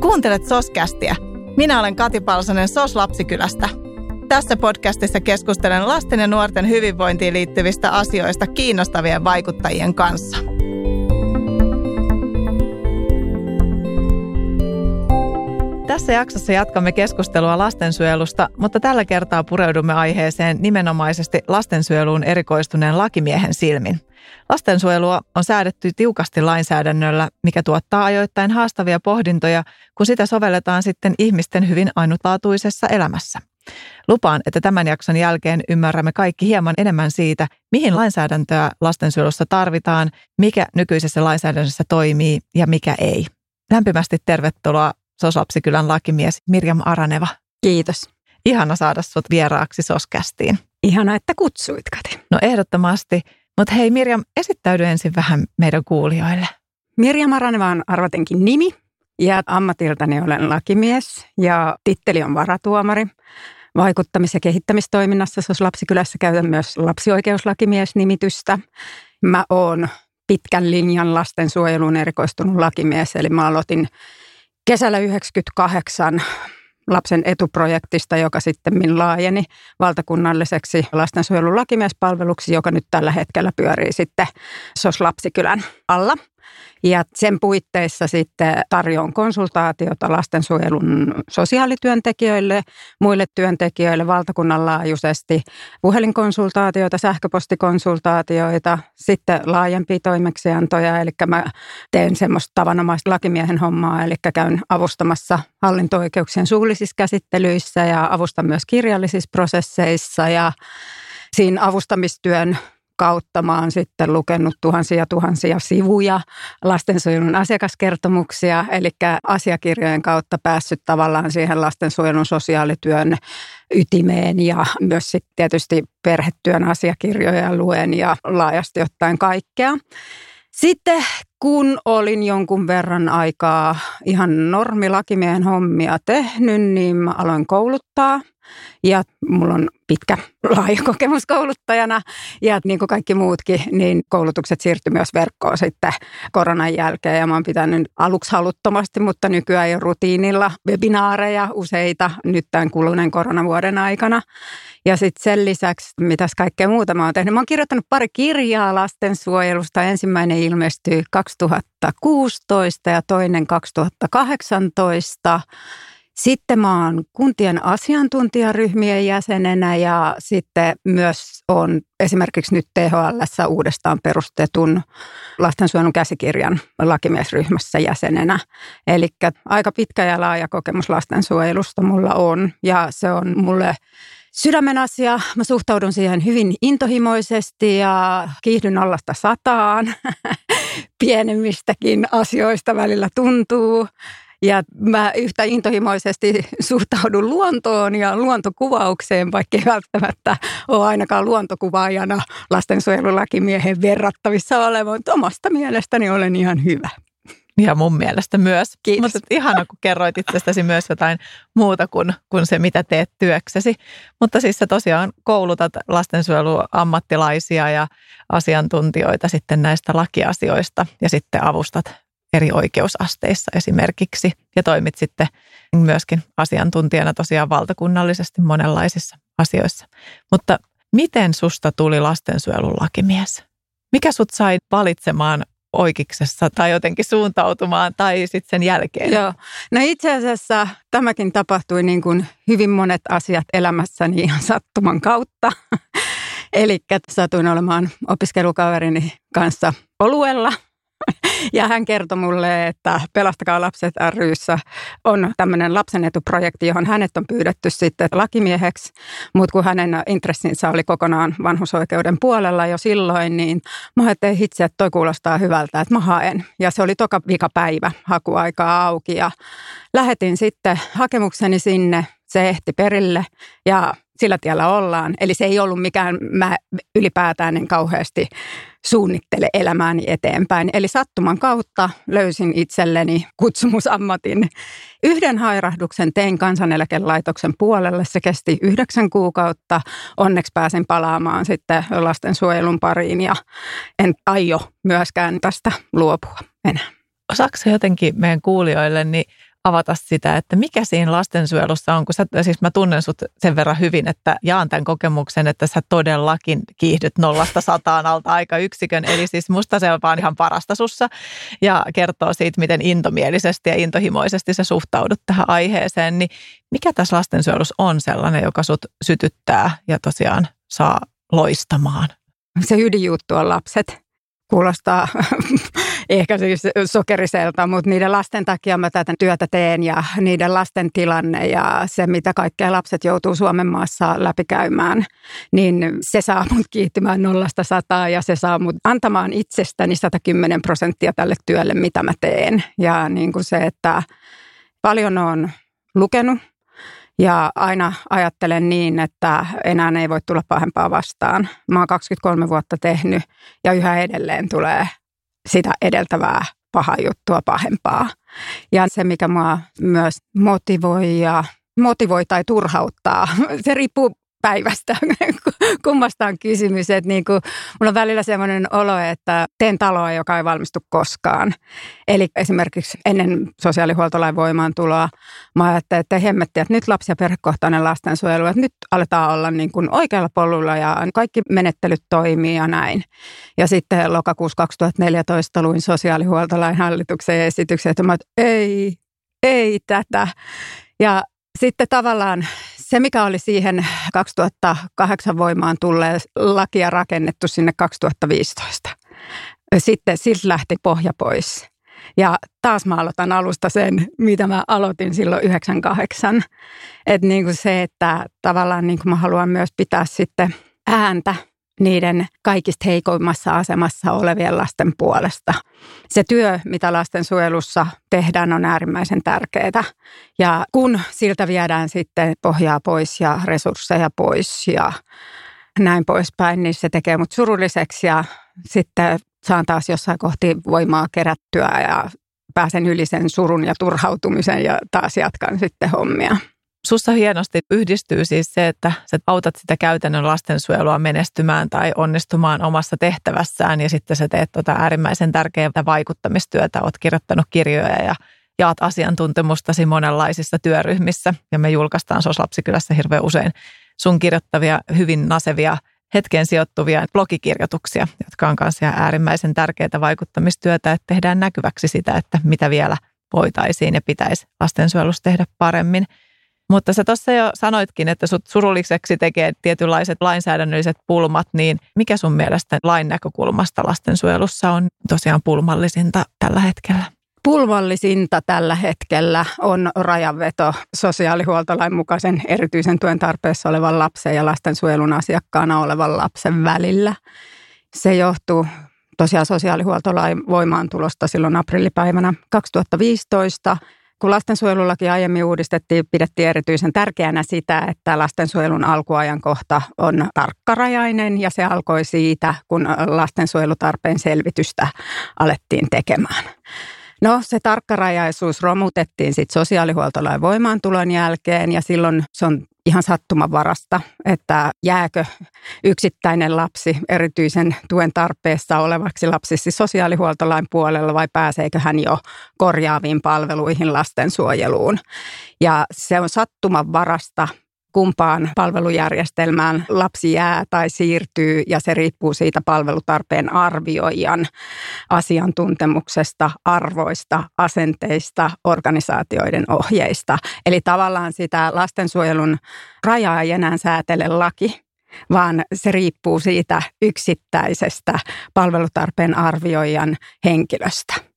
Kuuntelet Soskästiä. Minä olen Kati Palsonen Sos Lapsikylästä. Tässä podcastissa keskustelen lasten ja nuorten hyvinvointiin liittyvistä asioista kiinnostavien vaikuttajien kanssa. Tässä jaksossa jatkamme keskustelua lastensuojelusta, mutta tällä kertaa pureudumme aiheeseen nimenomaisesti lastensuojeluun erikoistuneen lakimiehen silmin. Lastensuojelua on säädetty tiukasti lainsäädännöllä, mikä tuottaa ajoittain haastavia pohdintoja, kun sitä sovelletaan sitten ihmisten hyvin ainutlaatuisessa elämässä. Lupaan, että tämän jakson jälkeen ymmärrämme kaikki hieman enemmän siitä, mihin lainsäädäntöä lastensuojelussa tarvitaan, mikä nykyisessä lainsäädännössä toimii ja mikä ei. Lämpimästi tervetuloa Soslapsikylän lakimies Mirjam Araneva. Kiitos. Ihana saada sut vieraaksi Soskästiin. Ihana, että kutsuit, Kati. No ehdottomasti. Mutta hei Mirjam, esittäydy ensin vähän meidän kuulijoille. Mirjam Araneva on arvatenkin nimi ja ammatiltani olen lakimies ja titteli on varatuomari. Vaikuttamis- ja kehittämistoiminnassa SOS Lapsikylässä käytän myös lapsioikeuslakimies-nimitystä. Mä oon pitkän linjan lastensuojeluun erikoistunut lakimies, eli mä aloitin kesällä 98 lapsen etuprojektista, joka sitten laajeni valtakunnalliseksi lastensuojelun lakimiespalveluksi, joka nyt tällä hetkellä pyörii sitten SOS Lapsikylän alla. Ja sen puitteissa sitten tarjoan konsultaatiota lastensuojelun sosiaalityöntekijöille, muille työntekijöille valtakunnan laajuisesti, puhelinkonsultaatioita, sähköpostikonsultaatioita, sitten laajempia toimeksiantoja, eli mä teen semmoista tavanomaista lakimiehen hommaa, eli käyn avustamassa hallinto-oikeuksien suullisissa käsittelyissä ja avustan myös kirjallisissa prosesseissa. Ja siinä avustamistyön kautta mä oon sitten lukenut tuhansia tuhansia sivuja lastensuojelun asiakaskertomuksia, eli asiakirjojen kautta päässyt tavallaan siihen lastensuojelun sosiaalityön ytimeen ja myös sitten tietysti perhetyön asiakirjoja luen ja laajasti ottaen kaikkea. Sitten kun olin jonkun verran aikaa ihan normilakimiehen hommia tehnyt, niin mä aloin kouluttaa. Ja mulla on pitkä laaja kokemus kouluttajana ja niin kuin kaikki muutkin, niin koulutukset siirtyi myös verkkoon sitten koronan jälkeen. Ja mä oon pitänyt aluksi haluttomasti, mutta nykyään jo rutiinilla webinaareja useita nyt tämän kuluneen koronavuoden aikana. Ja sitten sen lisäksi, mitäs kaikkea muuta mä oon tehnyt. Mä oon kirjoittanut pari kirjaa lastensuojelusta. Ensimmäinen ilmestyi 2016 ja toinen 2018. Sitten mä oon kuntien asiantuntijaryhmien jäsenenä ja sitten myös on esimerkiksi nyt THL uudestaan perustetun lastensuojelun käsikirjan lakimiesryhmässä jäsenenä. Eli aika pitkä ja laaja kokemus lastensuojelusta mulla on ja se on mulle sydämen asia. Mä suhtaudun siihen hyvin intohimoisesti ja kiihdyn allasta sataan. Pienemmistäkin asioista välillä tuntuu. Ja mä yhtä intohimoisesti suhtaudun luontoon ja luontokuvaukseen, vaikka ei välttämättä ole ainakaan luontokuvaajana lastensuojelulakimiehen verrattavissa oleva, mutta omasta mielestäni olen ihan hyvä. Ja mun mielestä myös. Kiitos. Mutta ihana, kun kerroit itsestäsi myös jotain muuta kuin, kuin se, mitä teet työksesi. Mutta siis sä tosiaan koulutat lastensuojeluammattilaisia ja asiantuntijoita sitten näistä lakiasioista ja sitten avustat eri oikeusasteissa esimerkiksi. Ja toimit sitten myöskin asiantuntijana tosiaan valtakunnallisesti monenlaisissa asioissa. Mutta miten susta tuli lastensuojelun lakimies? Mikä sut sai valitsemaan oikeuksessa tai jotenkin suuntautumaan tai sitten sen jälkeen? Joo. No itse asiassa tämäkin tapahtui niin kuin hyvin monet asiat elämässäni ihan sattuman kautta. Eli satuin olemaan opiskelukaverini kanssa oluella – ja hän kertoi mulle, että Pelastakaa lapset ryssä on tämmöinen lapsen etuprojekti, johon hänet on pyydetty sitten lakimieheksi, mutta kun hänen intressinsä oli kokonaan vanhusoikeuden puolella jo silloin, niin mä ajattelin itse, että toi kuulostaa hyvältä, että mä haen. Ja se oli toka vikapäivä hakuaikaa auki ja lähetin sitten hakemukseni sinne. Se ehti perille ja sillä tiellä ollaan. Eli se ei ollut mikään, mä ylipäätään en kauheasti suunnittele elämääni eteenpäin. Eli sattuman kautta löysin itselleni kutsumusammatin. Yhden hairahduksen tein kansaneläkelaitoksen puolelle. Se kesti yhdeksän kuukautta. Onneksi pääsin palaamaan sitten lastensuojelun pariin ja en aio myöskään tästä luopua enää. Osaako jotenkin meidän kuulijoille niin avata sitä, että mikä siinä lastensuojelussa on, kun sä, siis mä tunnen sut sen verran hyvin, että jaan tämän kokemuksen, että sä todellakin kiihdyt nollasta sataan alta aika yksikön. Eli siis musta se on vaan ihan parasta sussa ja kertoo siitä, miten intomielisesti ja intohimoisesti sä suhtaudut tähän aiheeseen. Niin mikä tässä lastensuojelussa on sellainen, joka sut sytyttää ja tosiaan saa loistamaan? Se ydinjuttu on lapset kuulostaa ehkä siis sokeriselta, mutta niiden lasten takia mä tätä työtä teen ja niiden lasten tilanne ja se, mitä kaikkea lapset joutuu Suomen maassa läpikäymään, niin se saa mut kiihtymään nollasta sataa ja se saa mut antamaan itsestäni 110 prosenttia tälle työlle, mitä mä teen. Ja niin kuin se, että paljon on lukenut ja aina ajattelen niin, että enää ei voi tulla pahempaa vastaan. Mä oon 23 vuotta tehnyt ja yhä edelleen tulee sitä edeltävää paha juttua pahempaa. Ja se, mikä mua myös motivoi ja motivoi tai turhauttaa, se riippuu päivästä, kummasta on kysymys. Että niin kuin, mulla on välillä sellainen olo, että teen taloa, joka ei valmistu koskaan. Eli esimerkiksi ennen sosiaalihuoltolain voimaantuloa mä ajattelin, että hemmetti, että nyt lapsi- ja perhekohtainen lastensuojelu, että nyt aletaan olla niin kuin oikealla polulla ja kaikki menettelyt toimii ja näin. Ja sitten lokakuussa 2014 luin sosiaalihuoltolain hallituksen esityksen, että mä että ei, ei tätä. Ja sitten tavallaan se, mikä oli siihen 2008 voimaan tulleen lakia rakennettu sinne 2015. Sitten siltä lähti pohja pois. Ja taas mä aloitan alusta sen, mitä mä aloitin silloin 98. Että niin se, että tavallaan niin mä haluan myös pitää sitten ääntä niiden kaikista heikoimmassa asemassa olevien lasten puolesta. Se työ, mitä lastensuojelussa tehdään, on äärimmäisen tärkeää. Ja kun siltä viedään sitten pohjaa pois ja resursseja pois ja näin poispäin, niin se tekee mut surulliseksi ja sitten saan taas jossain kohti voimaa kerättyä ja pääsen yli sen surun ja turhautumisen ja taas jatkan sitten hommia. Sussa hienosti yhdistyy siis se, että sä autat sitä käytännön lastensuojelua menestymään tai onnistumaan omassa tehtävässään ja sitten sä teet tuota äärimmäisen tärkeää vaikuttamistyötä. Oot kirjoittanut kirjoja ja jaat asiantuntemustasi monenlaisissa työryhmissä ja me julkaistaan SOS Lapsikylässä hirveän usein sun kirjoittavia hyvin nasevia hetkeen sijoittuvia blogikirjoituksia, jotka on kanssa äärimmäisen tärkeää vaikuttamistyötä, että tehdään näkyväksi sitä, että mitä vielä voitaisiin ja pitäisi lastensuojelussa tehdä paremmin – mutta sä tuossa jo sanoitkin, että sut surulliseksi tekee tietynlaiset lainsäädännölliset pulmat, niin mikä sun mielestä lain näkökulmasta lastensuojelussa on tosiaan pulmallisinta tällä hetkellä? Pulmallisinta tällä hetkellä on rajanveto sosiaalihuoltolain mukaisen erityisen tuen tarpeessa olevan lapsen ja lastensuojelun asiakkaana olevan lapsen välillä. Se johtuu tosiaan sosiaalihuoltolain voimaantulosta silloin aprillipäivänä 2015 kun lastensuojelulaki aiemmin uudistettiin, pidettiin erityisen tärkeänä sitä, että lastensuojelun alkuajankohta on tarkkarajainen ja se alkoi siitä, kun lastensuojelutarpeen selvitystä alettiin tekemään. No se tarkkarajaisuus romutettiin sitten sosiaalihuoltolain voimaantulon jälkeen ja silloin se on ihan sattumanvarasta, että jääkö yksittäinen lapsi erityisen tuen tarpeessa olevaksi lapsisi sosiaalihuoltolain puolella vai pääseekö hän jo korjaaviin palveluihin lastensuojeluun. Ja se on sattumanvarasta kumpaan palvelujärjestelmään lapsi jää tai siirtyy ja se riippuu siitä palvelutarpeen arvioijan asiantuntemuksesta, arvoista, asenteista, organisaatioiden ohjeista. Eli tavallaan sitä lastensuojelun rajaa ei enää säätele laki, vaan se riippuu siitä yksittäisestä palvelutarpeen arvioijan henkilöstä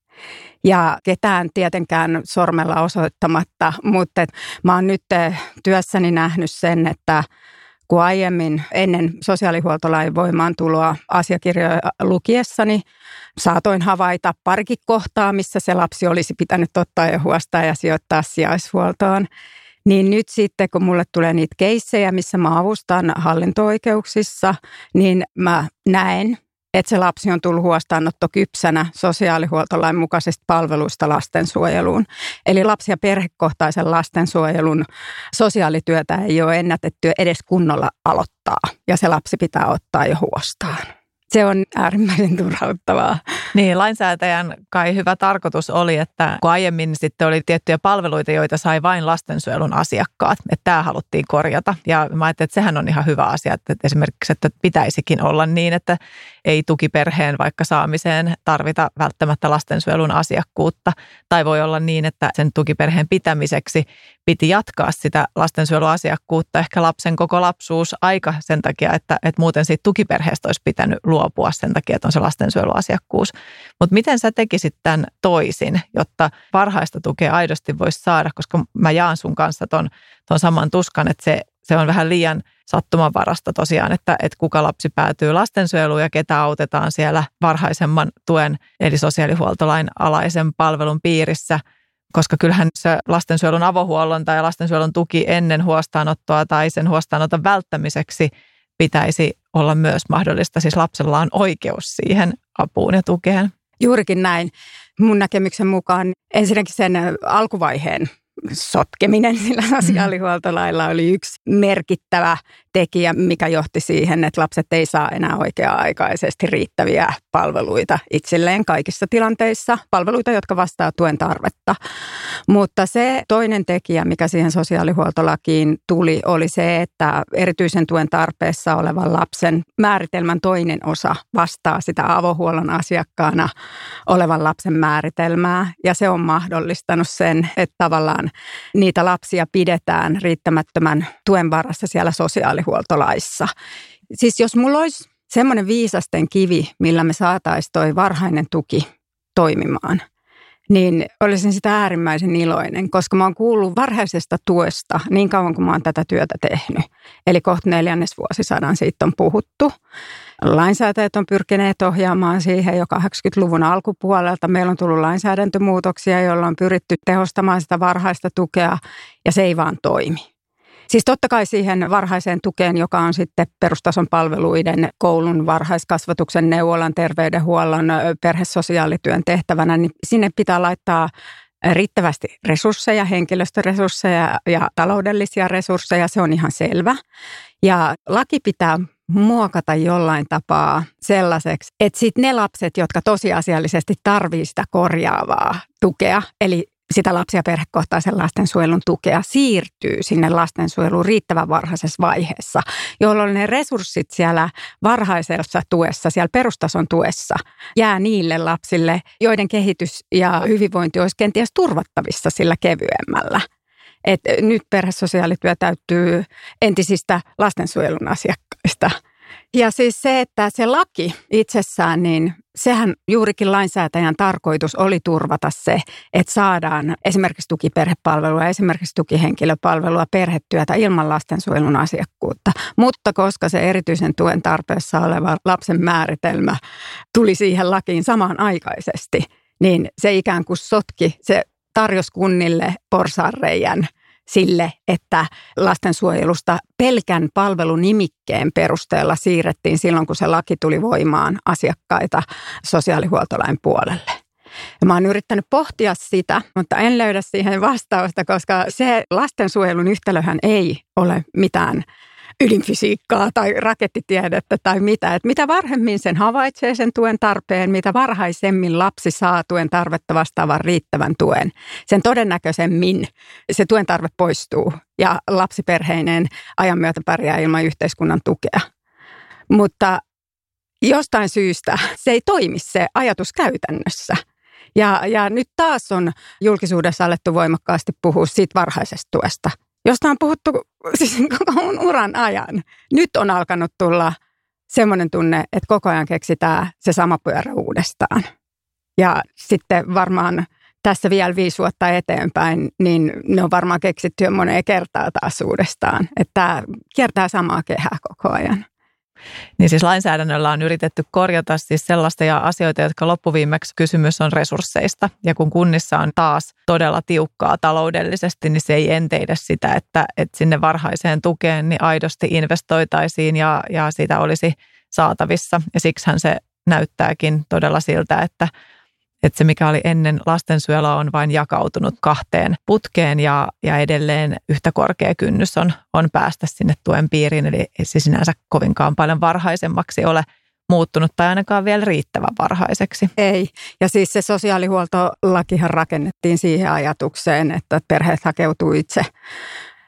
ja ketään tietenkään sormella osoittamatta, mutta mä oon nyt eh, työssäni nähnyt sen, että kun aiemmin ennen sosiaalihuoltolain voimaantuloa asiakirjoja lukiessani saatoin havaita parikin kohtaa, missä se lapsi olisi pitänyt ottaa ja huostaa ja sijoittaa sijaishuoltoon. Niin nyt sitten, kun mulle tulee niitä keissejä, missä mä avustan hallinto-oikeuksissa, niin mä näen, että se lapsi on tullut huostaanotto kypsänä sosiaalihuoltolain mukaisista palveluista lastensuojeluun. Eli lapsi- ja perhekohtaisen lastensuojelun sosiaalityötä ei ole ennätetty edes kunnolla aloittaa ja se lapsi pitää ottaa jo huostaan. Se on äärimmäisen turhauttavaa. Niin, lainsäätäjän kai hyvä tarkoitus oli, että kun aiemmin sitten oli tiettyjä palveluita, joita sai vain lastensuojelun asiakkaat, että tämä haluttiin korjata. Ja mä ajattelin, että sehän on ihan hyvä asia, että esimerkiksi, että pitäisikin olla niin, että ei tukiperheen vaikka saamiseen tarvita välttämättä lastensuojelun asiakkuutta. Tai voi olla niin, että sen tukiperheen pitämiseksi piti jatkaa sitä lastensuojeluasiakkuutta ehkä lapsen koko lapsuus aika sen takia, että, että muuten siitä tukiperheestä olisi pitänyt luopua sen takia, että on se lastensuojeluasiakkuus. Mutta miten sä tekisit tämän toisin, jotta parhaista tukea aidosti voisi saada, koska mä jaan sun kanssa ton, ton saman tuskan, että se, se on vähän liian sattumanvarasta tosiaan, että, että kuka lapsi päätyy lastensuojeluun ja ketä autetaan siellä varhaisemman tuen eli sosiaalihuoltolain alaisen palvelun piirissä – koska kyllähän se lastensuojelun avohuollon tai lastensuojelun tuki ennen huostaanottoa tai sen huostaanoton välttämiseksi pitäisi olla myös mahdollista. Siis lapsella on oikeus siihen apuun ja tukeen. Juurikin näin. Mun näkemyksen mukaan ensinnäkin sen alkuvaiheen sotkeminen sillä sosiaalihuoltolailla oli yksi merkittävä tekijä, mikä johti siihen, että lapset ei saa enää oikea-aikaisesti riittäviä palveluita itselleen kaikissa tilanteissa, palveluita, jotka vastaa tuen tarvetta. Mutta se toinen tekijä, mikä siihen sosiaalihuoltolakiin tuli, oli se, että erityisen tuen tarpeessa olevan lapsen määritelmän toinen osa vastaa sitä avohuollon asiakkaana olevan lapsen määritelmää. Ja se on mahdollistanut sen, että tavallaan niitä lapsia pidetään riittämättömän tuen varassa siellä sosiaalihuoltolaissa. Siis jos mulla olisi semmoinen viisasten kivi, millä me saataisiin toi varhainen tuki toimimaan, niin olisin sitä äärimmäisen iloinen, koska mä oon kuullut varhaisesta tuesta niin kauan kuin mä oon tätä työtä tehnyt. Eli kohta neljännesvuosisadan siitä on puhuttu. Lainsäätäjät on pyrkineet ohjaamaan siihen jo 80-luvun alkupuolelta. Meillä on tullut lainsäädäntömuutoksia, joilla on pyritty tehostamaan sitä varhaista tukea ja se ei vaan toimi. Siis totta kai siihen varhaiseen tukeen, joka on sitten perustason palveluiden, koulun, varhaiskasvatuksen, neuvolan, terveydenhuollon, perhesosiaalityön tehtävänä, niin sinne pitää laittaa riittävästi resursseja, henkilöstöresursseja ja taloudellisia resursseja, se on ihan selvä. Ja laki pitää muokata jollain tapaa sellaiseksi, että sitten ne lapset, jotka tosiasiallisesti tarvitsevat sitä korjaavaa tukea, eli sitä lapsi- ja perhekohtaisen lastensuojelun tukea siirtyy sinne lastensuojeluun riittävän varhaisessa vaiheessa, jolloin ne resurssit siellä varhaisessa tuessa, siellä perustason tuessa jää niille lapsille, joiden kehitys ja hyvinvointi olisi kenties turvattavissa sillä kevyemmällä. Et nyt perhesosiaalityö täyttyy entisistä lastensuojelun asiakkaista – ja siis se, että se laki itsessään, niin sehän juurikin lainsäätäjän tarkoitus oli turvata se, että saadaan esimerkiksi tukiperhepalvelua, esimerkiksi tukihenkilöpalvelua, perhetyötä ilman lastensuojelun asiakkuutta. Mutta koska se erityisen tuen tarpeessa oleva lapsen määritelmä tuli siihen lakiin samanaikaisesti, niin se ikään kuin sotki, se tarjosi kunnille porsaanreijän – sille, että lastensuojelusta pelkän palvelunimikkeen perusteella siirrettiin silloin, kun se laki tuli voimaan asiakkaita sosiaalihuoltolain puolelle. Ja mä oon yrittänyt pohtia sitä, mutta en löydä siihen vastausta, koska se lastensuojelun yhtälöhän ei ole mitään ydinfysiikkaa tai rakettitiedettä tai mitä. Että mitä varhemmin sen havaitsee sen tuen tarpeen, mitä varhaisemmin lapsi saa tuen tarvetta vastaavan riittävän tuen, sen todennäköisemmin se tuen tarve poistuu ja lapsiperheinen ajan myötä pärjää ilman yhteiskunnan tukea. Mutta jostain syystä se ei toimi se ajatus käytännössä. Ja, ja nyt taas on julkisuudessa alettu voimakkaasti puhua siitä varhaisesta tuesta – josta on puhuttu siis koko mun uran ajan. Nyt on alkanut tulla semmoinen tunne, että koko ajan keksitään se sama pyörä uudestaan. Ja sitten varmaan tässä vielä viisi vuotta eteenpäin, niin ne on varmaan keksitty jo moneen kertaa taas uudestaan. Että kiertää samaa kehää koko ajan. Niin siis lainsäädännöllä on yritetty korjata siis sellaista ja asioita, jotka loppuviimeksi kysymys on resursseista. Ja kun kunnissa on taas todella tiukkaa taloudellisesti, niin se ei enteitä sitä, että, että sinne varhaiseen tukeen niin aidosti investoitaisiin ja, ja siitä olisi saatavissa. Ja siksihän se näyttääkin todella siltä, että että se mikä oli ennen lastensuojelua on vain jakautunut kahteen putkeen ja, ja edelleen yhtä korkea kynnys on, on päästä sinne tuen piiriin, eli ei se sinänsä kovinkaan paljon varhaisemmaksi ole muuttunut tai ainakaan vielä riittävän varhaiseksi. Ei. Ja siis se sosiaalihuoltolakihan rakennettiin siihen ajatukseen, että perheet hakeutuu itse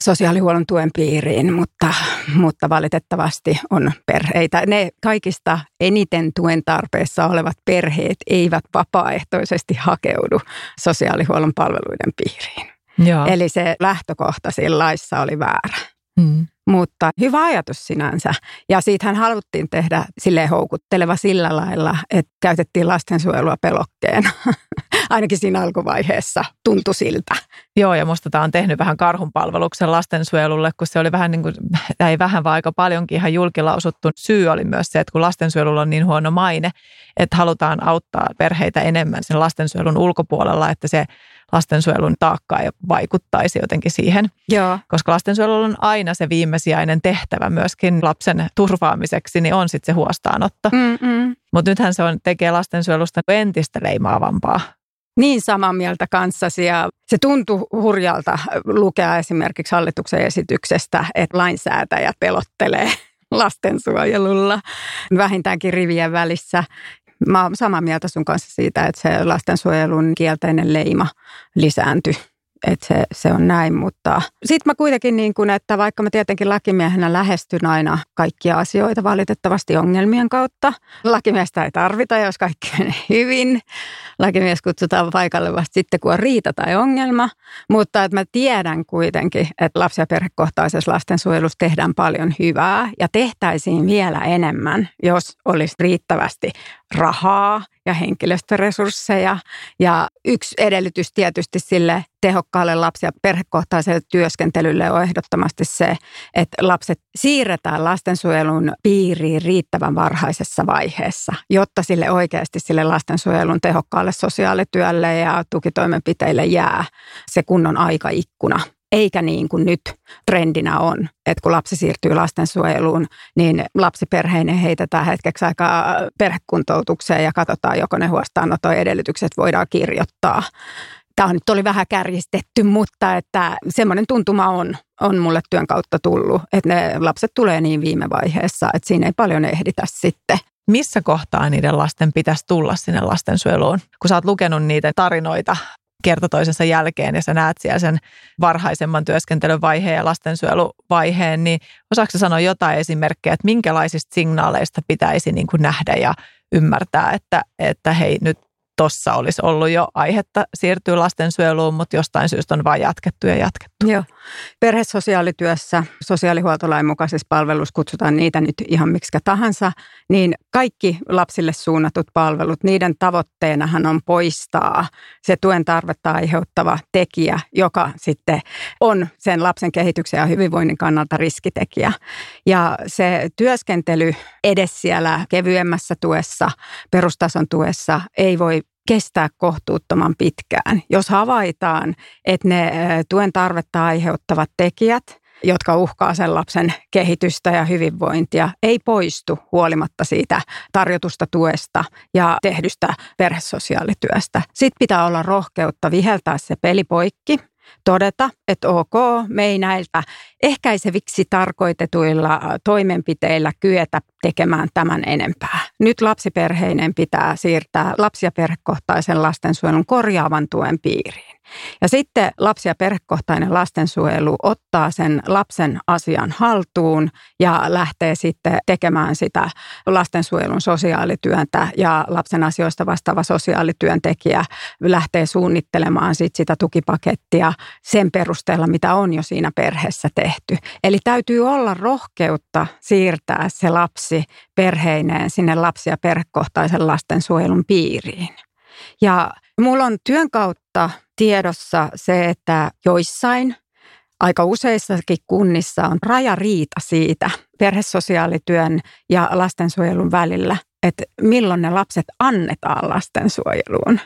sosiaalihuollon tuen piiriin, mutta, mutta valitettavasti on perheitä. Ne kaikista eniten tuen tarpeessa olevat perheet eivät vapaaehtoisesti hakeudu sosiaalihuollon palveluiden piiriin. Joo. Eli se lähtökohta siinä laissa oli väärä. Hmm. Mutta hyvä ajatus sinänsä. Ja siitähän haluttiin tehdä sille houkutteleva sillä lailla, että käytettiin lastensuojelua pelokkeena. Ainakin siinä alkuvaiheessa tuntui siltä. Joo, ja musta tämä on tehnyt vähän karhunpalveluksen lastensuojelulle, kun se oli vähän niin kuin, ei vähän vaan aika paljonkin ihan julkilausuttu. Syy oli myös se, että kun lastensuojelulla on niin huono maine, että halutaan auttaa perheitä enemmän sen lastensuojelun ulkopuolella, että se lastensuojelun taakka ei vaikuttaisi jotenkin siihen. Joo. Koska lastensuojelulla on aina se viimesijainen tehtävä myöskin lapsen turvaamiseksi, niin on sitten se huostaanotto. Mutta nythän se on, tekee lastensuojelusta entistä leimaavampaa. Niin samaa mieltä kanssasi ja se tuntuu hurjalta lukea esimerkiksi hallituksen esityksestä, että lainsäätäjät pelottelee lastensuojelulla vähintäänkin rivien välissä. Mä oon samaa mieltä sun kanssa siitä, että se lastensuojelun kielteinen leima lisääntyi että se, se on näin, mutta sitten mä kuitenkin niin kuin, että vaikka mä tietenkin lakimiehenä lähestyn aina kaikkia asioita valitettavasti ongelmien kautta. Lakimiestä ei tarvita, jos kaikki menee hyvin. Lakimies kutsutaan paikalle vasta sitten, kun on riita tai ongelma. Mutta että mä tiedän kuitenkin, että lapsi- ja perhekohtaisessa lastensuojelussa tehdään paljon hyvää ja tehtäisiin vielä enemmän, jos olisi riittävästi rahaa ja henkilöstöresursseja. Ja yksi edellytys tietysti sille tehokkaalle lapsi- ja perhekohtaiselle työskentelylle on ehdottomasti se, että lapset siirretään lastensuojelun piiriin riittävän varhaisessa vaiheessa, jotta sille oikeasti sille lastensuojelun tehokkaalle sosiaalityölle ja tukitoimenpiteille jää se kunnon aikaikkuna eikä niin kuin nyt trendinä on, että kun lapsi siirtyy lastensuojeluun, niin lapsiperheinen heitetään hetkeksi aikaa perhekuntoutukseen ja katsotaan, joko ne huostaanoton edellytykset voidaan kirjoittaa. Tämä nyt oli vähän kärjistetty, mutta että semmoinen tuntuma on, on mulle työn kautta tullut, että ne lapset tulee niin viime vaiheessa, että siinä ei paljon ehditä sitten missä kohtaa niiden lasten pitäisi tulla sinne lastensuojeluun? Kun sä oot lukenut niitä tarinoita kerta toisensa jälkeen ja sä näet siellä sen varhaisemman työskentelyvaiheen ja lastensuojeluvaiheen, niin osaako sanoa jotain esimerkkejä, että minkälaisista signaaleista pitäisi niin kuin nähdä ja ymmärtää, että, että hei nyt tuossa olisi ollut jo aihetta siirtyä lastensuojeluun, mutta jostain syystä on vain jatkettu ja jatkettu. Joo. Perhesosiaalityössä, sosiaalihuoltolain mukaisessa palvelussa kutsutaan niitä nyt ihan miksi tahansa, niin kaikki lapsille suunnatut palvelut, niiden tavoitteenahan on poistaa se tuen tarvetta aiheuttava tekijä, joka sitten on sen lapsen kehityksen ja hyvinvoinnin kannalta riskitekijä. Ja se työskentely edes siellä kevyemmässä tuessa, perustason tuessa ei voi kestää kohtuuttoman pitkään. Jos havaitaan, että ne tuen tarvetta aiheuttavat tekijät, jotka uhkaa sen lapsen kehitystä ja hyvinvointia, ei poistu huolimatta siitä tarjotusta tuesta ja tehdystä perhesosiaalityöstä. Sitten pitää olla rohkeutta viheltää se peli poikki todeta, että ok, me ei näiltä ehkäiseviksi tarkoitetuilla toimenpiteillä kyetä tekemään tämän enempää. Nyt lapsiperheinen pitää siirtää lapsi- ja perhekohtaisen lastensuojelun korjaavan tuen piiriin. Ja sitten lapsi- ja perhekohtainen lastensuojelu ottaa sen lapsen asian haltuun ja lähtee sitten tekemään sitä lastensuojelun sosiaalityöntä ja lapsen asioista vastaava sosiaalityöntekijä lähtee suunnittelemaan sit sitä tukipakettia sen perusteella, mitä on jo siinä perheessä tehty. Eli täytyy olla rohkeutta siirtää se lapsi perheineen sinne lapsi- ja perhekohtaisen lastensuojelun piiriin. Ja mulla on työn kautta tiedossa se, että joissain aika useissakin kunnissa on rajariita siitä perhesosiaalityön ja lastensuojelun välillä, että milloin ne lapset annetaan lastensuojeluun.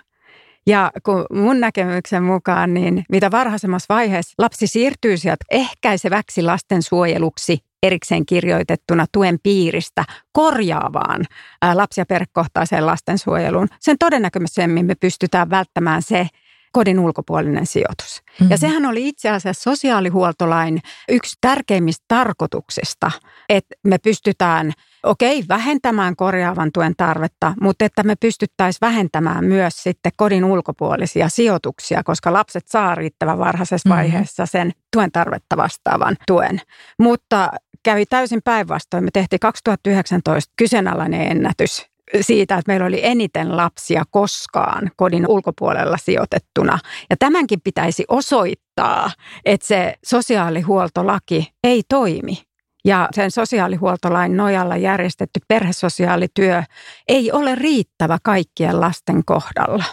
Ja kun mun näkemyksen mukaan, niin mitä varhaisemmassa vaiheessa lapsi siirtyy sieltä ehkäiseväksi lastensuojeluksi erikseen kirjoitettuna tuen piiristä korjaavaan lapsi- ja perhekohtaiseen lastensuojeluun, sen todennäköisemmin me pystytään välttämään se kodin ulkopuolinen sijoitus. Mm-hmm. Ja sehän oli itse asiassa sosiaalihuoltolain yksi tärkeimmistä tarkoituksista, että me pystytään okei, vähentämään korjaavan tuen tarvetta, mutta että me pystyttäisiin vähentämään myös sitten kodin ulkopuolisia sijoituksia, koska lapset saa riittävän varhaisessa mm-hmm. vaiheessa sen tuen tarvetta vastaavan tuen. Mutta kävi täysin päinvastoin. Me tehtiin 2019 kyseenalainen ennätys siitä, että meillä oli eniten lapsia koskaan kodin ulkopuolella sijoitettuna. Ja tämänkin pitäisi osoittaa, että se sosiaalihuoltolaki ei toimi. Ja sen sosiaalihuoltolain nojalla järjestetty perhesosiaalityö ei ole riittävä kaikkien lasten kohdalla.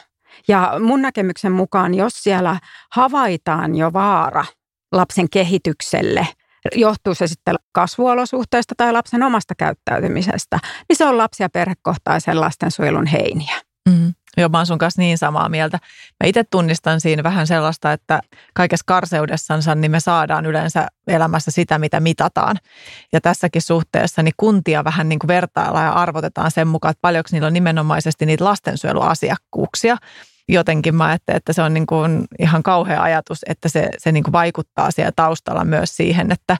Ja mun näkemyksen mukaan, jos siellä havaitaan jo vaara lapsen kehitykselle – johtuu se sitten kasvuolosuhteista tai lapsen omasta käyttäytymisestä, niin se on lapsi- ja perhekohtaisen lastensuojelun heiniä. Mm. Joo, mä oon sun kanssa niin samaa mieltä. Mä itse tunnistan siinä vähän sellaista, että kaikessa karseudessansa niin me saadaan yleensä elämässä sitä, mitä mitataan. Ja tässäkin suhteessa niin kuntia vähän niin kuin vertaillaan ja arvotetaan sen mukaan, että paljonko niillä on nimenomaisesti niitä lastensuojeluasiakkuuksia jotenkin mä ajattelen, että se on niin kuin ihan kauhea ajatus, että se, se niin kuin vaikuttaa siellä taustalla myös siihen, että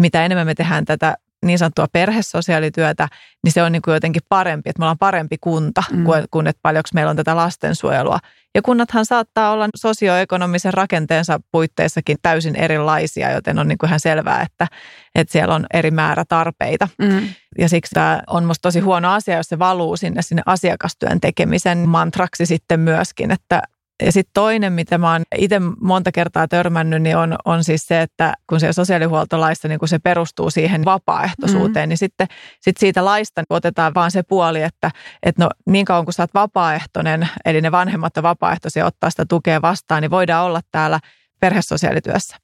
mitä enemmän me tehdään tätä niin sanottua perhesosiaalityötä, niin se on niin kuin jotenkin parempi, että me ollaan parempi kunta mm. kuin, kuin että paljonko meillä on tätä lastensuojelua. Ja kunnathan saattaa olla sosioekonomisen rakenteensa puitteissakin täysin erilaisia, joten on niin kuin ihan selvää, että, että siellä on eri määrä tarpeita. Mm. Ja siksi tämä on minusta tosi huono asia, jos se valuu sinne, sinne asiakastyön tekemisen mantraksi sitten myöskin, että ja sitten toinen, mitä mä oon itse monta kertaa törmännyt, niin on, on siis se, että kun se sosiaalihuoltolaissa niin kun se perustuu siihen vapaaehtoisuuteen, mm. niin sitten sit siitä laista otetaan vaan se puoli, että, että no niin kauan kun sä oot vapaaehtoinen, eli ne vanhemmat on vapaaehtoisia ottaa sitä tukea vastaan, niin voidaan olla täällä perhesosiaalityössä.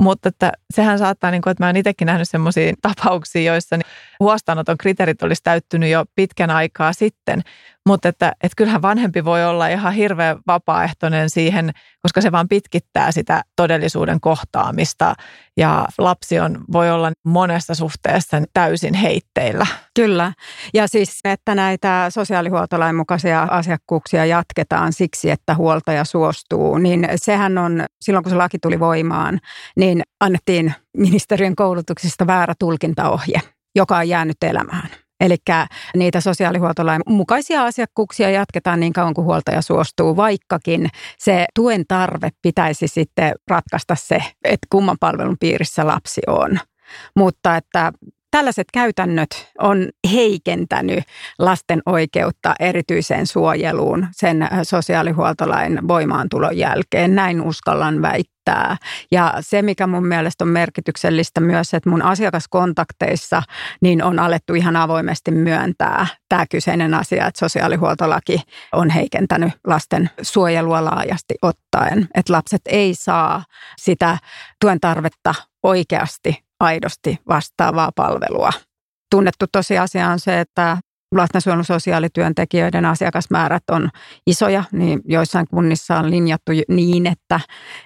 Mutta että sehän saattaa, niin kuin, että mä oon itsekin nähnyt sellaisia tapauksia, joissa niin huostaanoton kriteerit olisi täyttynyt jo pitkän aikaa sitten, mutta että, että kyllähän vanhempi voi olla ihan hirveän vapaaehtoinen siihen, koska se vaan pitkittää sitä todellisuuden kohtaamista ja lapsi on, voi olla monessa suhteessa täysin heitteillä. Kyllä. Ja siis, että näitä sosiaalihuoltolain mukaisia asiakkuuksia jatketaan siksi, että huoltaja suostuu, niin sehän on, silloin kun se laki tuli voimaan, niin annettiin ministeriön koulutuksista väärä tulkintaohje, joka on jäänyt elämään. Eli niitä sosiaalihuoltolain mukaisia asiakkuuksia jatketaan niin kauan kuin huoltaja suostuu, vaikkakin se tuen tarve pitäisi sitten ratkaista se, että kumman palvelun piirissä lapsi on. Mutta että tällaiset käytännöt on heikentänyt lasten oikeutta erityiseen suojeluun sen sosiaalihuoltolain voimaantulon jälkeen. Näin uskallan väittää. Ja se, mikä mun mielestä on merkityksellistä myös, että mun asiakaskontakteissa niin on alettu ihan avoimesti myöntää tämä kyseinen asia, että sosiaalihuoltolaki on heikentänyt lasten suojelua laajasti ottaen. Että lapset ei saa sitä tuen tarvetta oikeasti aidosti vastaavaa palvelua. Tunnettu tosiasia on se, että lastensuojelun sosiaalityöntekijöiden asiakasmäärät on isoja, niin joissain kunnissa on linjattu niin, että,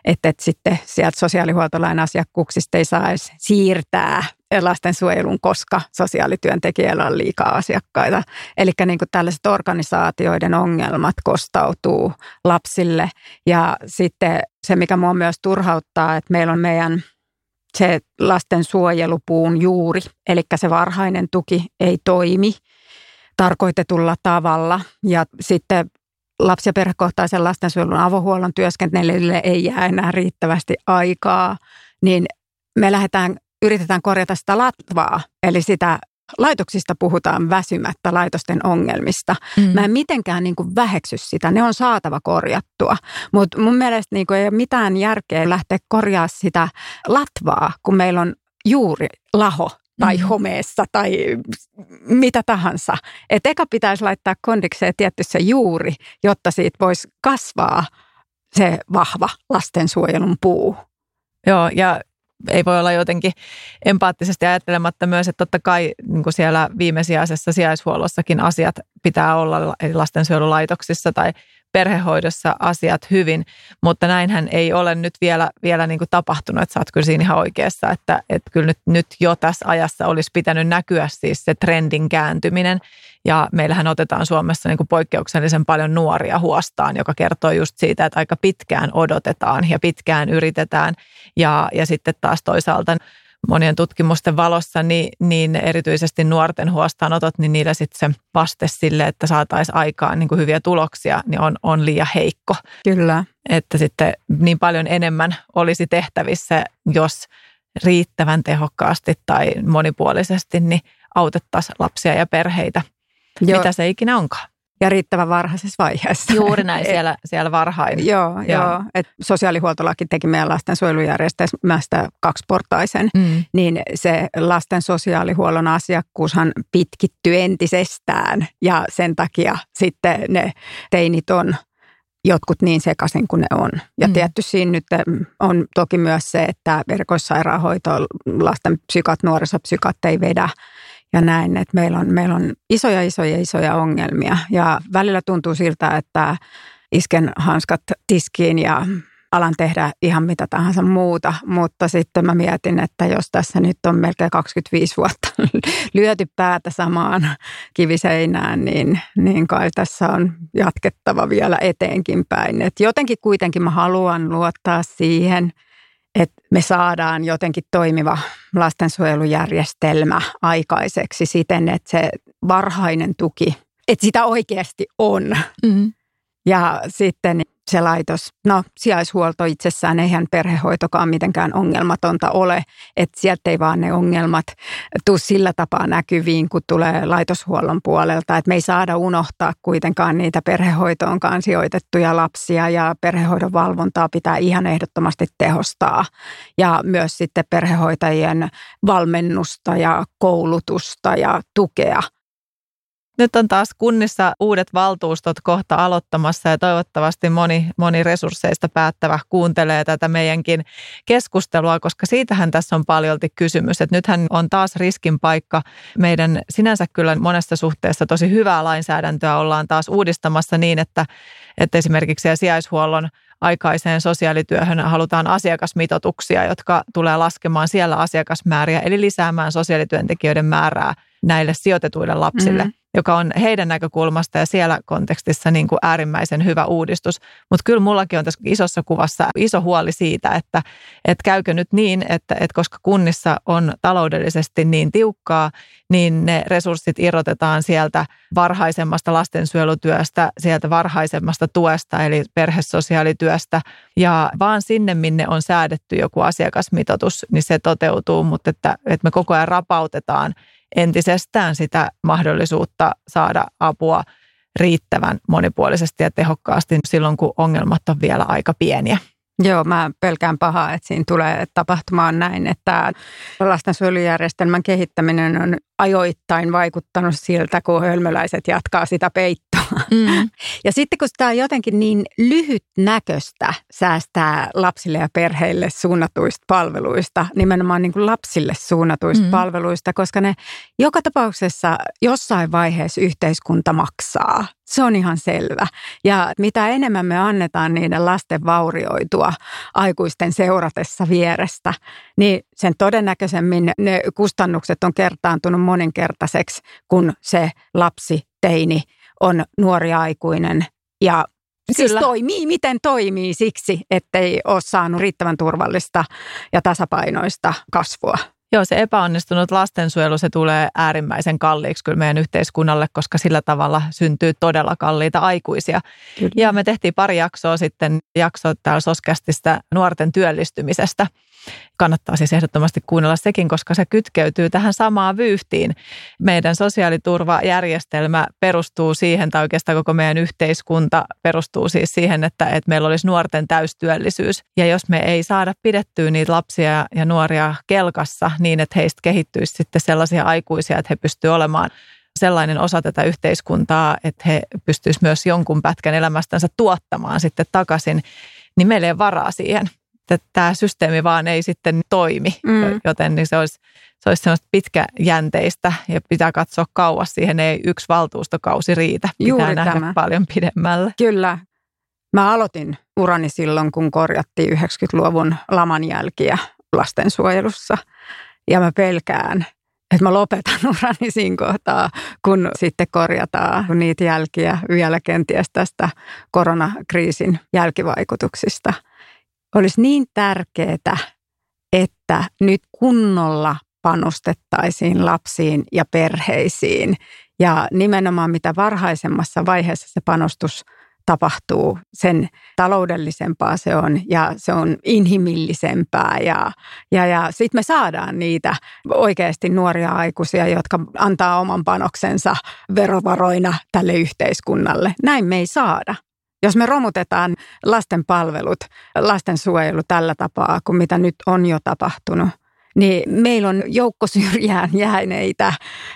että, että sitten sieltä sosiaalihuoltolain asiakkuuksista ei saa edes siirtää lastensuojelun, koska sosiaalityöntekijöillä on liikaa asiakkaita. Eli niin kuin tällaiset organisaatioiden ongelmat kostautuu lapsille. Ja sitten se, mikä mua myös turhauttaa, että meillä on meidän – se lastensuojelupuun juuri, eli se varhainen tuki ei toimi tarkoitetulla tavalla. Ja sitten lapsi- ja perhekohtaisen lastensuojelun avohuollon työskentelylle ei jää enää riittävästi aikaa, niin me lähdetään, yritetään korjata sitä latvaa, eli sitä laitoksista puhutaan väsymättä laitosten ongelmista. Mm. Mä en mitenkään niin kuin väheksy sitä, ne on saatava korjattua. Mutta mun mielestä niin kuin ei ole mitään järkeä lähteä korjaa sitä latvaa, kun meillä on juuri laho tai mm. homeessa tai mitä tahansa. Et eka pitäisi laittaa kondikseen tietty se juuri, jotta siitä voisi kasvaa se vahva lastensuojelun puu. Joo, ja ei voi olla jotenkin empaattisesti ajattelematta myös, että totta kai niin kuin siellä viimesijaisessa sijaishuollossakin asiat pitää olla lastensuojelulaitoksissa tai perhehoidossa asiat hyvin, mutta näinhän ei ole nyt vielä, vielä niin kuin tapahtunut, että sä oot kyllä siinä ihan oikeassa, että, että kyllä nyt, nyt jo tässä ajassa olisi pitänyt näkyä siis se trendin kääntyminen. Ja meillähän otetaan Suomessa niin kuin poikkeuksellisen paljon nuoria huostaan, joka kertoo just siitä, että aika pitkään odotetaan ja pitkään yritetään. Ja, ja sitten taas toisaalta monien tutkimusten valossa, niin, niin erityisesti nuorten huostaanotot, niin niillä sitten se vaste sille, että saataisiin aikaan niin kuin hyviä tuloksia, niin on, on liian heikko. Kyllä. Että sitten niin paljon enemmän olisi tehtävissä, jos riittävän tehokkaasti tai monipuolisesti niin autettaisiin lapsia ja perheitä, Joo. mitä se ikinä onkaan ja riittävän varhaisessa vaiheessa. Juuri näin, siellä, siellä varhain. joo, joo. joo. Et sosiaalihuoltolaki teki meidän lastensuojelujärjestelmästä kaksiportaisen, mm. niin se lasten sosiaalihuollon asiakkuushan pitkittyy entisestään ja sen takia sitten ne teinit on jotkut niin sekaisin kuin ne on. Ja mm. tietty siinä nyt on toki myös se, että erikoissairaanhoito, lasten psykat, nuorisopsykat ei vedä ja näin, että meillä on, meillä on isoja, isoja, isoja ongelmia. Ja välillä tuntuu siltä, että isken hanskat tiskiin ja alan tehdä ihan mitä tahansa muuta, mutta sitten mä mietin, että jos tässä nyt on melkein 25 vuotta lyöty päätä samaan kiviseinään, niin, niin kai tässä on jatkettava vielä eteenkin päin. Et jotenkin kuitenkin mä haluan luottaa siihen, että me saadaan jotenkin toimiva lastensuojelujärjestelmä aikaiseksi siten, että se varhainen tuki, että sitä oikeasti on. Mm-hmm. Ja sitten se laitos, no sijaishuolto itsessään, eihän perhehoitokaan mitenkään ongelmatonta ole, että sieltä ei vaan ne ongelmat tuu sillä tapaa näkyviin, kun tulee laitoshuollon puolelta, että me ei saada unohtaa kuitenkaan niitä perhehoitoon kansioitettuja lapsia ja perhehoidon valvontaa pitää ihan ehdottomasti tehostaa. Ja myös sitten perhehoitajien valmennusta ja koulutusta ja tukea – nyt on taas kunnissa uudet valtuustot kohta aloittamassa ja toivottavasti moni, moni resursseista päättävä kuuntelee tätä meidänkin keskustelua, koska siitähän tässä on paljolti kysymys. Että nythän on taas riskin paikka. Meidän sinänsä kyllä monessa suhteessa tosi hyvää lainsäädäntöä ollaan taas uudistamassa niin, että, että esimerkiksi sijaishuollon aikaiseen sosiaalityöhön halutaan asiakasmitoituksia, jotka tulee laskemaan siellä asiakasmääriä, eli lisäämään sosiaalityöntekijöiden määrää näille sijoitetuille lapsille. Mm-hmm joka on heidän näkökulmasta ja siellä kontekstissa niin kuin äärimmäisen hyvä uudistus. Mutta kyllä mullakin on tässä isossa kuvassa iso huoli siitä, että, että käykö nyt niin, että, että koska kunnissa on taloudellisesti niin tiukkaa, niin ne resurssit irrotetaan sieltä varhaisemmasta lastensuojelutyöstä, sieltä varhaisemmasta tuesta, eli perhesosiaalityöstä, ja vaan sinne, minne on säädetty joku asiakasmitoitus, niin se toteutuu, mutta että, että me koko ajan rapautetaan entisestään sitä mahdollisuutta saada apua riittävän monipuolisesti ja tehokkaasti silloin, kun ongelmat on vielä aika pieniä. Joo, mä pelkään pahaa, että siinä tulee tapahtumaan näin, että lastensuojelujärjestelmän kehittäminen on ajoittain vaikuttanut siltä, kun hölmöläiset jatkaa sitä peittoa. Mm. Ja sitten kun tämä on jotenkin niin lyhytnäköistä säästää lapsille ja perheille suunnatuista palveluista, nimenomaan niin kuin lapsille suunnatuista mm. palveluista, koska ne joka tapauksessa jossain vaiheessa yhteiskunta maksaa. Se on ihan selvä. Ja mitä enemmän me annetaan niiden lasten vaurioitua aikuisten seuratessa vierestä, niin sen todennäköisemmin ne kustannukset on kertaantunut moninkertaiseksi, kun se lapsi, teini nuori aikuinen ja siis Kyllä. Siis toimii, miten toimii siksi, ettei ole saanut riittävän turvallista ja tasapainoista kasvua. Joo, se epäonnistunut lastensuojelu, se tulee äärimmäisen kalliiksi kyllä meidän yhteiskunnalle, koska sillä tavalla syntyy todella kalliita aikuisia. Kyllä. Ja me tehtiin pari jaksoa sitten, jakso täällä Soskästistä nuorten työllistymisestä – Kannattaa siis ehdottomasti kuunnella sekin, koska se kytkeytyy tähän samaan vyyhtiin. Meidän sosiaaliturvajärjestelmä perustuu siihen, tai oikeastaan koko meidän yhteiskunta perustuu siis siihen, että, että meillä olisi nuorten täystyöllisyys. Ja jos me ei saada pidettyä niitä lapsia ja nuoria kelkassa niin, että heistä kehittyisi sitten sellaisia aikuisia, että he pystyvät olemaan sellainen osa tätä yhteiskuntaa, että he pystyisivät myös jonkun pätkän elämästänsä tuottamaan sitten takaisin, niin meillä ei ole varaa siihen että tämä systeemi vaan ei sitten toimi, mm. joten niin se olisi, se olisi semmoista pitkäjänteistä ja pitää katsoa kauas. Siihen ei yksi valtuustokausi riitä, pitää Juuri nähdä tämä. paljon pidemmälle. Kyllä. Mä aloitin urani silloin, kun korjattiin 90-luvun laman jälkiä lastensuojelussa. Ja mä pelkään, että mä lopetan urani siinä kohtaa, kun sitten korjataan niitä jälkiä vielä kenties tästä koronakriisin jälkivaikutuksista – olisi niin tärkeää, että nyt kunnolla panostettaisiin lapsiin ja perheisiin. Ja nimenomaan mitä varhaisemmassa vaiheessa se panostus tapahtuu, sen taloudellisempaa se on ja se on inhimillisempää. Ja, ja, ja sitten me saadaan niitä oikeasti nuoria aikuisia, jotka antaa oman panoksensa verovaroina tälle yhteiskunnalle. Näin me ei saada. Jos me romutetaan lasten palvelut, lastensuojelu tällä tapaa kuin mitä nyt on jo tapahtunut, niin meillä on joukko syrjään jääneitä,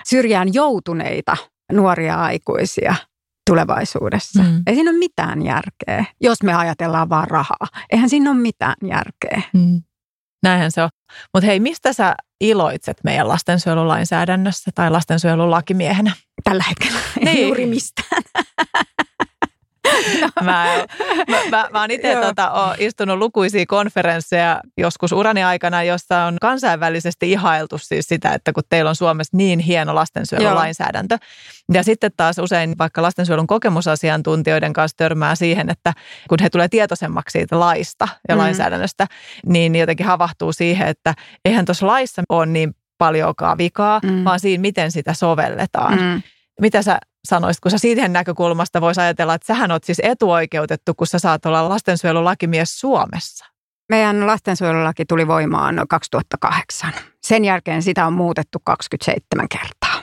syrjään joutuneita nuoria aikuisia tulevaisuudessa. Mm. Ei siinä ole mitään järkeä, jos me ajatellaan vaan rahaa. Eihän siinä ole mitään järkeä. Mm. Näinhän se on. Mutta hei, mistä sä iloitset meidän lastensuojelulainsäädännössä tai lastensuojelulakimiehenä? Tällä hetkellä ei juuri mistään. mä, mä, mä, mä oon itse tota, istunut lukuisia konferensseja joskus urani aikana, jossa on kansainvälisesti ihailtu siis sitä, että kun teillä on Suomessa niin hieno lastensuojelulainsäädäntö. Ja sitten taas usein vaikka lastensuojelun kokemusasiantuntijoiden kanssa törmää siihen, että kun he tulee tietoisemmaksi siitä laista ja mm. lainsäädännöstä, niin jotenkin havahtuu siihen, että eihän tuossa laissa ole niin paljonkaan vikaa, mm. vaan siinä, miten sitä sovelletaan. Mm. Mitä sä sanoisit, kun sä siitä näkökulmasta voisi ajatella, että sähän oot siis etuoikeutettu, kun sä saat olla lastensuojelulakimies Suomessa? Meidän lastensuojelulaki tuli voimaan 2008. Sen jälkeen sitä on muutettu 27 kertaa.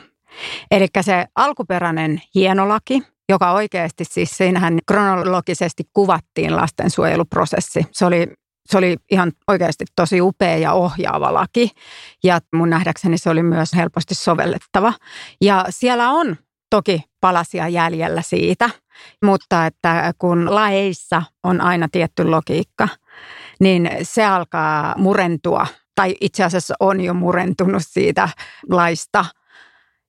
Eli se alkuperäinen hieno laki, joka oikeasti siis siinähän kronologisesti kuvattiin lastensuojeluprosessi. Se oli se oli ihan oikeasti tosi upea ja ohjaava laki ja mun nähdäkseni se oli myös helposti sovellettava. Ja siellä on toki palasia jäljellä siitä, mutta että kun laeissa on aina tietty logiikka, niin se alkaa murentua tai itse asiassa on jo murentunut siitä laista –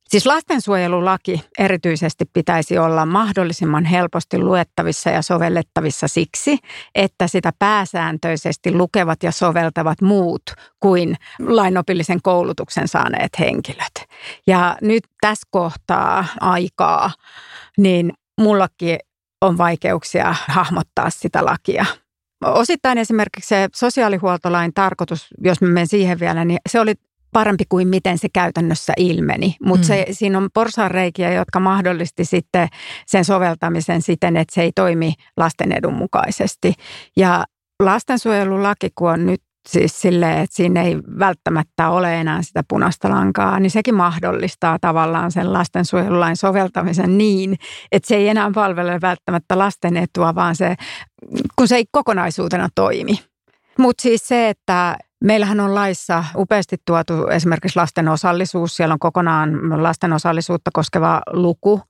Siis lastensuojelulaki erityisesti pitäisi olla mahdollisimman helposti luettavissa ja sovellettavissa siksi, että sitä pääsääntöisesti lukevat ja soveltavat muut kuin lainopillisen koulutuksen saaneet henkilöt. Ja nyt tässä kohtaa aikaa, niin mullakin on vaikeuksia hahmottaa sitä lakia. Osittain esimerkiksi se sosiaalihuoltolain tarkoitus, jos me menen siihen vielä, niin se oli parempi kuin miten se käytännössä ilmeni. Mutta mm. siinä on porsaanreikiä, jotka mahdollisti sitten sen soveltamisen siten, että se ei toimi lasten edun mukaisesti. Ja lastensuojelulaki, kun on nyt siis silleen, että siinä ei välttämättä ole enää sitä punaista lankaa, niin sekin mahdollistaa tavallaan sen lastensuojelulain soveltamisen niin, että se ei enää palvele välttämättä lasten etua, vaan se, kun se ei kokonaisuutena toimi. Mutta siis se, että Meillähän on laissa upeasti tuotu esimerkiksi lasten osallisuus. Siellä on kokonaan lasten osallisuutta koskeva luku.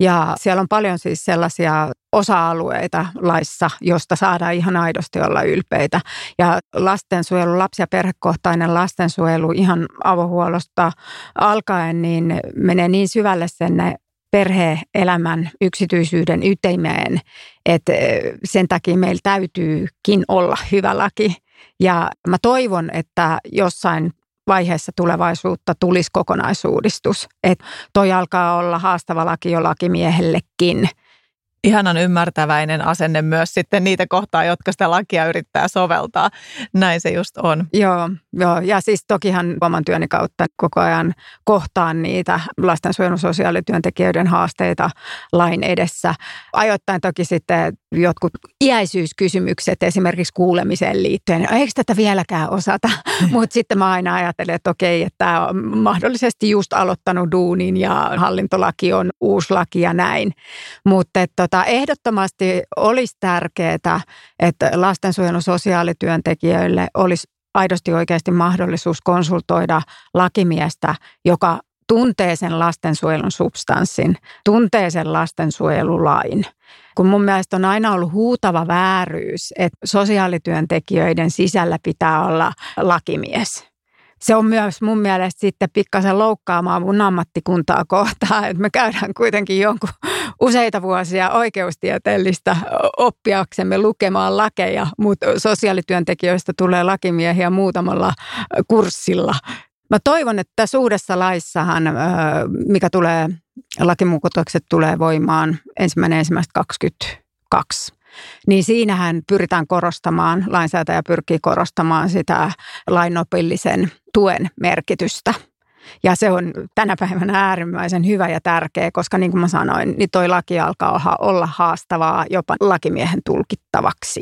Ja siellä on paljon siis sellaisia osa-alueita laissa, josta saadaan ihan aidosti olla ylpeitä. Ja lastensuojelu, lapsi- ja perhekohtainen lastensuojelu ihan avohuollosta alkaen, niin menee niin syvälle sen perhe-elämän yksityisyyden ytimeen, että sen takia meillä täytyykin olla hyvä laki – ja mä toivon, että jossain vaiheessa tulevaisuutta tulisi kokonaisuudistus. Että toi alkaa olla haastava laki jo lakimiehellekin – ihanan ymmärtäväinen asenne myös sitten niitä kohtaa, jotka sitä lakia yrittää soveltaa. Näin se just on. Joo, joo. ja siis tokihan oman työni kautta koko ajan kohtaan niitä lastensuojelun sosiaalityöntekijöiden haasteita lain edessä. Ajoittain toki sitten jotkut iäisyyskysymykset esimerkiksi kuulemiseen liittyen. Eikö tätä vieläkään osata? Mutta sitten mä aina ajattelen, että okei, että tämä on mahdollisesti just aloittanut duunin ja hallintolaki on uusi laki ja näin. Mutta tota, ehdottomasti olisi tärkeää, että lastensuojelun sosiaalityöntekijöille olisi aidosti oikeasti mahdollisuus konsultoida lakimiestä, joka tuntee sen lastensuojelun substanssin, tuntee sen lastensuojelulain. Kun mun mielestä on aina ollut huutava vääryys, että sosiaalityöntekijöiden sisällä pitää olla lakimies se on myös mun mielestä sitten pikkasen loukkaamaan mun ammattikuntaa kohtaan, että me käydään kuitenkin jonkun useita vuosia oikeustieteellistä oppiaksemme lukemaan lakeja, mutta sosiaalityöntekijöistä tulee lakimiehiä muutamalla kurssilla. Mä toivon, että tässä uudessa laissahan, mikä tulee, lakimuutokset tulee voimaan ensimmäinen ensimmäistä 22, niin siinähän pyritään korostamaan, lainsäätäjä pyrkii korostamaan sitä lainopillisen tuen merkitystä. Ja se on tänä päivänä äärimmäisen hyvä ja tärkeä, koska niin kuin mä sanoin, niin toi laki alkaa olla haastavaa jopa lakimiehen tulkittavaksi.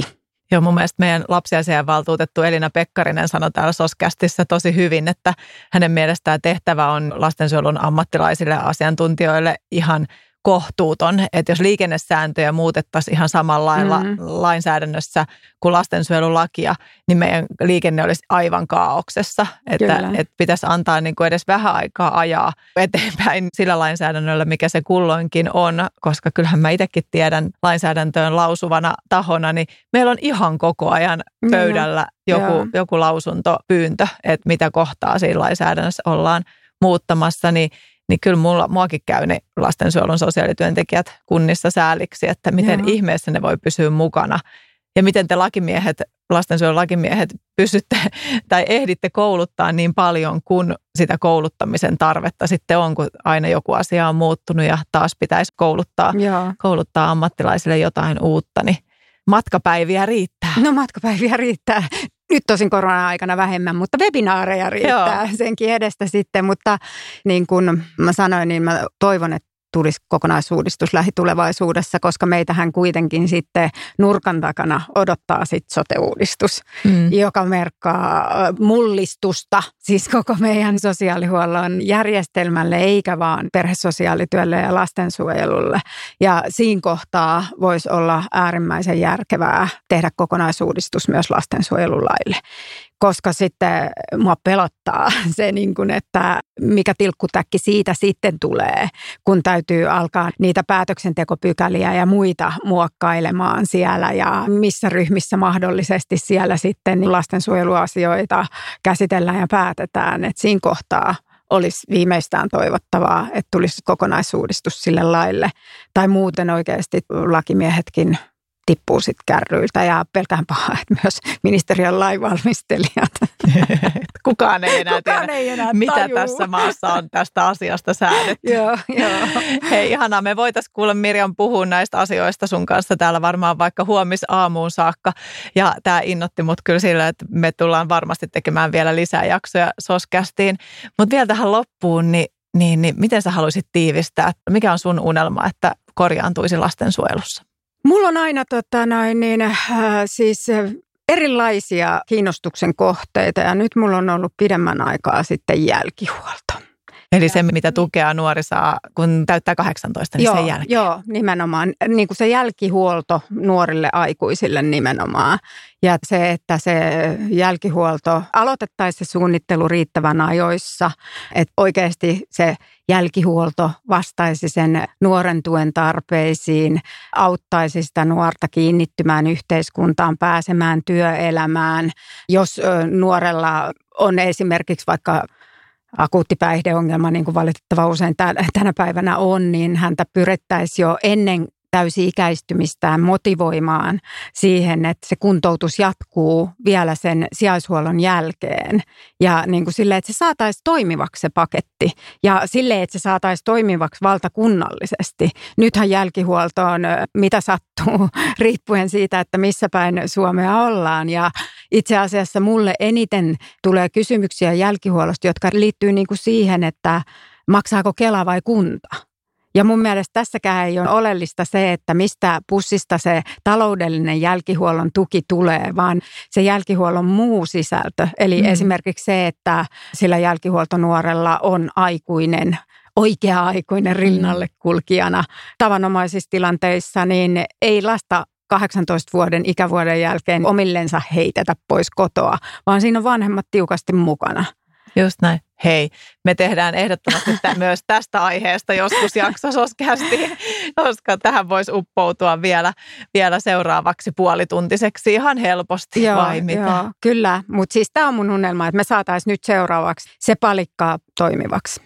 Joo, mun mielestä meidän lapsiasiainvaltuutettu Elina Pekkarinen sanoi täällä Soskästissä tosi hyvin, että hänen mielestään tehtävä on lastensuojelun ammattilaisille asiantuntijoille ihan – kohtuuton, että jos liikennesääntöjä muutettaisiin ihan samalla lailla mm. lainsäädännössä kuin lastensuojelulakia, niin meidän liikenne olisi aivan kaauksessa. Että, että pitäisi antaa niin kuin edes vähän aikaa ajaa eteenpäin sillä lainsäädännöllä, mikä se kulloinkin on, koska kyllähän mä itsekin tiedän lainsäädäntöön lausuvana tahona, niin meillä on ihan koko ajan pöydällä mm. joku, joku lausuntopyyntö, että mitä kohtaa siinä lainsäädännössä ollaan muuttamassa, niin niin kyllä mulla, muakin käy ne lastensuojelun sosiaalityöntekijät kunnissa sääliksi, että miten Joo. ihmeessä ne voi pysyä mukana. Ja miten te lakimiehet, lastensuojelun lakimiehet pysytte tai ehditte kouluttaa niin paljon, kun sitä kouluttamisen tarvetta sitten on, kun aina joku asia on muuttunut ja taas pitäisi kouluttaa, Joo. kouluttaa ammattilaisille jotain uutta, niin matkapäiviä riittää. No matkapäiviä riittää. Nyt tosin korona-aikana vähemmän, mutta webinaareja riittää Joo. senkin edestä sitten. Mutta niin kuin mä sanoin, niin mä toivon, että tulisi kokonaisuudistus lähitulevaisuudessa, koska meitähän kuitenkin sitten nurkan takana odottaa sitten sote-uudistus, mm. joka merkkaa mullistusta siis koko meidän sosiaalihuollon järjestelmälle, eikä vaan perhesosiaalityölle ja lastensuojelulle. Ja siinä kohtaa voisi olla äärimmäisen järkevää tehdä kokonaisuudistus myös lastensuojelulaille koska sitten mua pelottaa se, niin kuin, että mikä tilkkutäkki siitä sitten tulee, kun täytyy alkaa niitä päätöksentekopykäliä ja muita muokkailemaan siellä ja missä ryhmissä mahdollisesti siellä sitten lastensuojeluasioita käsitellään ja päätetään. Että siinä kohtaa olisi viimeistään toivottavaa, että tulisi kokonaisuudistus sille laille. Tai muuten oikeasti lakimiehetkin tippuu sitten kärryiltä ja pelkään pahaa, että myös ministeriön lainvalmistelijat. Kukaan ei enää Kukaan tiedä, ei enää mitä tajuu. tässä maassa on tästä asiasta säädetty. joo, joo. Hei ihanaa, me voitaisiin kuulla Mirjan puhua näistä asioista sun kanssa täällä varmaan vaikka huomis aamuun saakka. Ja tämä innotti mut kyllä sillä, että me tullaan varmasti tekemään vielä lisää jaksoja Soskästiin. Mutta vielä tähän loppuun, niin, niin, niin miten sä haluaisit tiivistää, mikä on sun unelma, että korjaantuisi lastensuojelussa? Mulla on aina tota, noin, niin, äh, siis äh, erilaisia kiinnostuksen kohteita ja nyt mulla on ollut pidemmän aikaa sitten jälkihuolto. Eli se, mitä tukea nuori saa, kun täyttää 18, niin joo, sen jälkeen. Joo, nimenomaan. Niin kuin se jälkihuolto nuorille aikuisille nimenomaan. Ja se, että se jälkihuolto aloitettaisiin se suunnittelu riittävän ajoissa, että oikeasti se jälkihuolto vastaisi sen nuoren tuen tarpeisiin, auttaisi sitä nuorta kiinnittymään yhteiskuntaan, pääsemään työelämään. Jos nuorella on esimerkiksi vaikka akuutti päihdeongelma, niin kuin valitettava usein tänä päivänä on, niin häntä pyrittäisiin jo ennen täysi-ikäistymistään motivoimaan siihen, että se kuntoutus jatkuu vielä sen sijaishuollon jälkeen. Ja niin kuin sille, että se saataisiin toimivaksi se paketti ja sille, että se saataisiin toimivaksi valtakunnallisesti. Nythän jälkihuolto on mitä sattuu riippuen siitä, että missä päin Suomea ollaan. Ja itse asiassa mulle eniten tulee kysymyksiä jälkihuollosta, jotka liittyy niin kuin siihen, että maksaako Kela vai kunta. Ja mun mielestä tässäkään ei ole oleellista se, että mistä pussista se taloudellinen jälkihuollon tuki tulee, vaan se jälkihuollon muu sisältö. Eli mm. esimerkiksi se, että sillä jälkihuoltonuorella on aikuinen oikea-aikuinen rinnalle kulkijana tavanomaisissa tilanteissa, niin ei lasta 18 vuoden ikävuoden jälkeen omillensa heitetä pois kotoa, vaan siinä on vanhemmat tiukasti mukana. Just näin. Hei, me tehdään ehdottomasti myös tästä aiheesta joskus jakso soskeasti, koska tähän voisi uppoutua vielä, vielä seuraavaksi puolituntiseksi ihan helposti joo, vai mitä? Joo, kyllä, mutta siis tämä on mun unelma, että me saataisiin nyt seuraavaksi se palikkaa toimivaksi.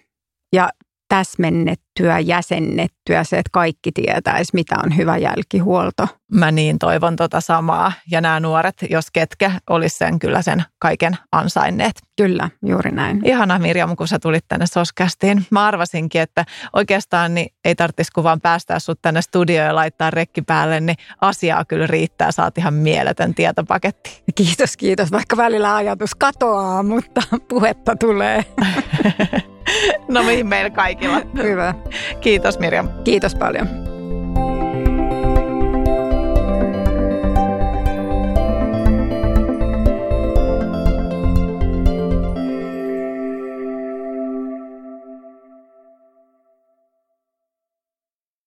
Ja täsmennettyä, jäsennettyä se, että kaikki tietäisi, mitä on hyvä jälkihuolto. Mä niin toivon tota samaa. Ja nämä nuoret, jos ketkä, olisi sen kyllä sen kaiken ansainneet. Kyllä, juuri näin. Ihana Mirjam, kun sä tulit tänne Soskästiin. Mä arvasinkin, että oikeastaan niin ei tarvitsisi kuvaan päästää sut tänne studioon ja laittaa rekki päälle, niin asiaa kyllä riittää. Saat ihan mieletön tietopaketti. Kiitos, kiitos. Vaikka välillä ajatus katoaa, mutta puhetta tulee. no mihin meillä kaikilla. Hyvä. Kiitos Mirjam. Kiitos paljon.